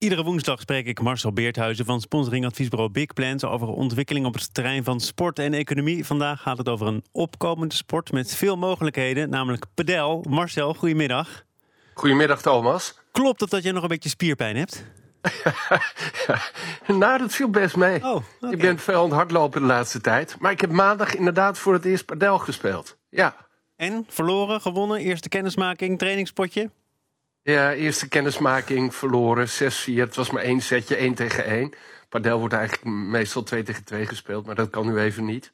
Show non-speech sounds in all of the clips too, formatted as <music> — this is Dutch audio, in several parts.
Iedere woensdag spreek ik Marcel Beerthuizen van sponsoringadviesbureau Big Plans over ontwikkeling op het terrein van sport en economie. Vandaag gaat het over een opkomende sport met veel mogelijkheden, namelijk padel. Marcel, goedemiddag. Goedemiddag Thomas. Klopt het dat je nog een beetje spierpijn hebt? <laughs> nou, dat viel best mee. Oh, okay. Ik ben veel aan het hardlopen de laatste tijd. Maar ik heb maandag inderdaad voor het eerst padel gespeeld. Ja. En? Verloren, gewonnen? Eerste kennismaking, trainingspotje? Ja, eerste kennismaking verloren, 6-4. Het was maar één setje, 1 tegen 1. Padel wordt eigenlijk meestal 2 tegen 2 gespeeld, maar dat kan nu even niet.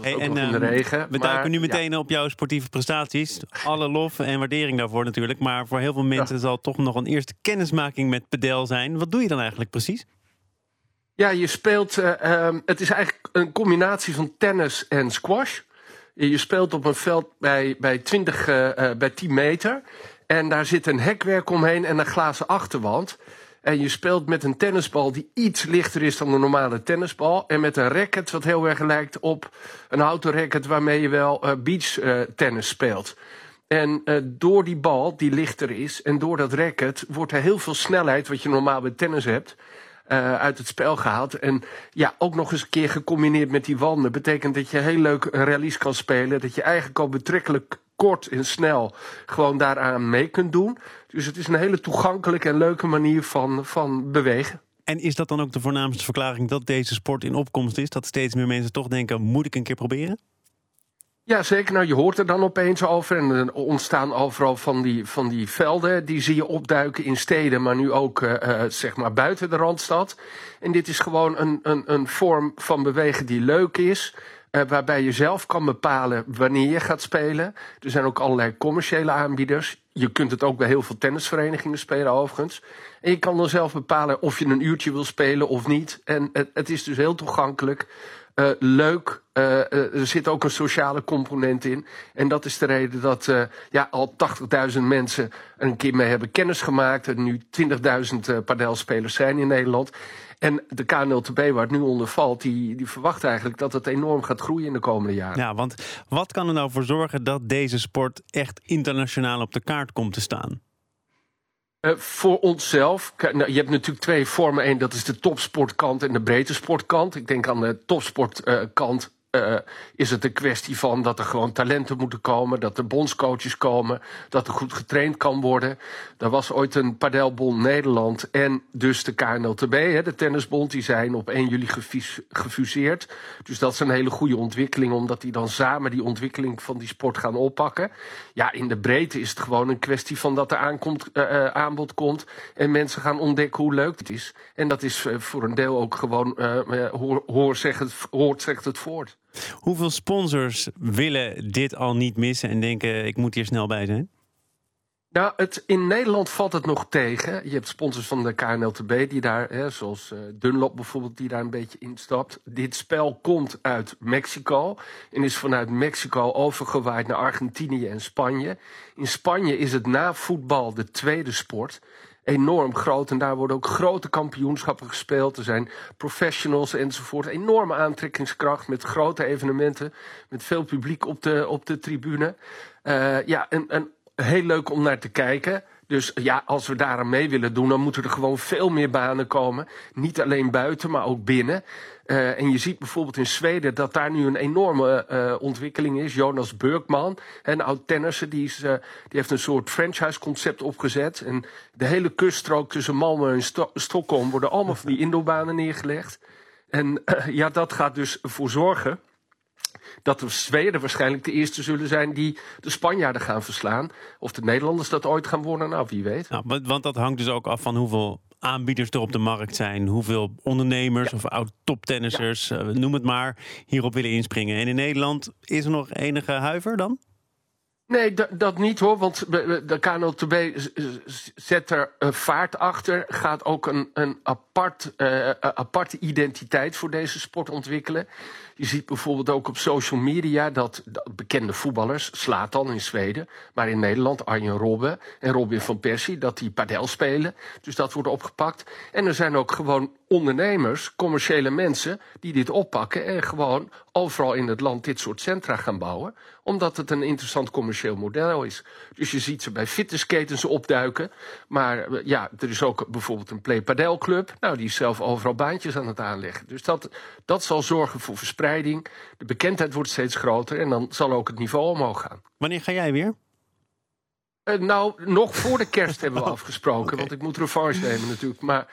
Hey, en, in de ehm, regen. We duiken nu meteen op jouw sportieve prestaties. Alle lof en waardering daarvoor natuurlijk. Maar voor heel veel mensen zal het toch nog een eerste kennismaking met padel zijn. Wat doe je dan eigenlijk precies? Ja, je speelt. Uh, het is eigenlijk een combinatie van tennis en squash. Je speelt op een veld bij, bij, 20, uh, uh, bij 10 meter. En daar zit een hekwerk omheen en een glazen achterwand. En je speelt met een tennisbal die iets lichter is dan een normale tennisbal. En met een racket wat heel erg lijkt op een houten racket waarmee je wel uh, beach uh, tennis speelt. En uh, door die bal, die lichter is, en door dat racket wordt er heel veel snelheid, wat je normaal bij tennis hebt, uit het spel gehaald. En ja, ook nog eens een keer gecombineerd met die wanden. Betekent dat je heel leuk rallies kan spelen. Dat je eigenlijk al betrekkelijk kort en snel gewoon daaraan mee kunt doen. Dus het is een hele toegankelijke en leuke manier van, van bewegen. En is dat dan ook de voornaamste verklaring dat deze sport in opkomst is? Dat steeds meer mensen toch denken, moet ik een keer proberen? Ja, zeker. Nou, je hoort er dan opeens over. En er ontstaan overal van die, van die velden. Die zie je opduiken in steden, maar nu ook uh, zeg maar buiten de randstad. En dit is gewoon een, een, een vorm van bewegen die leuk is. Uh, waarbij je zelf kan bepalen wanneer je gaat spelen. Er zijn ook allerlei commerciële aanbieders. Je kunt het ook bij heel veel tennisverenigingen spelen, overigens. En je kan dan zelf bepalen of je een uurtje wil spelen of niet. En het, het is dus heel toegankelijk. Uh, leuk. Uh, er zit ook een sociale component in. En dat is de reden dat ja, al 80.000 mensen een keer mee hebben kennis gemaakt. Er nu 20.000 padelspelers zijn in Nederland. En de KNLTB, waar het nu onder valt, die, die verwacht eigenlijk dat het enorm gaat groeien in de komende jaren. Ja, want wat kan er nou voor zorgen dat deze sport echt internationaal op de kaart komt te staan? Uh, voor onszelf. Nou, je hebt natuurlijk twee vormen. Eén, dat is de topsportkant en de breedte sportkant. Ik denk aan de topsportkant. Uh, is het een kwestie van dat er gewoon talenten moeten komen, dat er bondscoaches komen, dat er goed getraind kan worden. Er was ooit een padelbond Nederland en dus de KNLTB, hè, de tennisbond, die zijn op 1 juli gefuseerd. Dus dat is een hele goede ontwikkeling, omdat die dan samen die ontwikkeling van die sport gaan oppakken. Ja, in de breedte is het gewoon een kwestie van dat er aankomt, uh, aanbod komt en mensen gaan ontdekken hoe leuk het is. En dat is voor een deel ook gewoon, hoor, hoort zegt het voort. Hoeveel sponsors willen dit al niet missen en denken: ik moet hier snel bij zijn? Nou, het, in Nederland valt het nog tegen. Je hebt sponsors van de KNLTB die daar, hè, zoals uh, Dunlop bijvoorbeeld, die daar een beetje instapt. Dit spel komt uit Mexico en is vanuit Mexico overgewaaid naar Argentinië en Spanje. In Spanje is het na voetbal de tweede sport enorm groot. En daar worden ook grote kampioenschappen gespeeld. Er zijn professionals enzovoort. Enorme aantrekkingskracht met grote evenementen. Met veel publiek op de, op de tribune. Uh, ja, en, en heel leuk om naar te kijken. Dus ja, als we daar aan mee willen doen, dan moeten er gewoon veel meer banen komen. Niet alleen buiten, maar ook binnen. Uh, en je ziet bijvoorbeeld in Zweden dat daar nu een enorme uh, ontwikkeling is. Jonas Burkman, een oud tennisser, die, is, uh, die heeft een soort franchise-concept opgezet. En de hele kuststrook tussen Malmö en Sto Stockholm worden allemaal van die indoorbanen neergelegd. En ja, dat gaat dus voor zorgen dat de Zweden waarschijnlijk de eerste zullen zijn die de Spanjaarden gaan verslaan. Of de Nederlanders dat ooit gaan worden, nou wie weet. Nou, want dat hangt dus ook af van hoeveel aanbieders er op de markt zijn. Hoeveel ondernemers ja. of oud-toptennissers, ja. uh, noem het maar, hierop willen inspringen. En in Nederland is er nog enige huiver dan? Nee, dat niet hoor, want de KNLTB zet er vaart achter. Gaat ook een, een apart, uh, aparte identiteit voor deze sport ontwikkelen. Je ziet bijvoorbeeld ook op social media dat, dat bekende voetballers, slaat dan in Zweden, maar in Nederland Arjen Robben en Robin van Persie, dat die padel spelen. Dus dat wordt opgepakt. En er zijn ook gewoon ondernemers, commerciële mensen die dit oppakken en gewoon overal in het land dit soort centra gaan bouwen, omdat het een interessant commercieel model is. Dus je ziet ze bij fitnessketens opduiken, maar eh, ja, er is ook bijvoorbeeld een Play Padel Club, nou die is zelf overal baantjes aan het aanleggen. Dus dat, dat zal zorgen voor verspreiding. De bekendheid wordt steeds groter en dan zal ook het niveau omhoog gaan. Wanneer ga jij weer? Uh, nou, nog voor de kerst <laughs> hebben we afgesproken. Okay. Want ik moet revanche nemen natuurlijk. Maar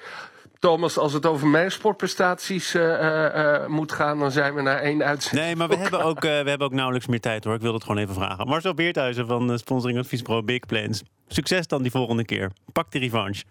Thomas, als het over mijn sportprestaties uh, uh, moet gaan, dan zijn we naar één uitzending. Nee, maar we <laughs> hebben, ook, we hebben ook nauwelijks meer tijd hoor. Ik wil het gewoon even vragen. Marcel Beerthuizen van Sponsoring Adviesbureau Big Plans. Succes dan die volgende keer. Pak de revanche.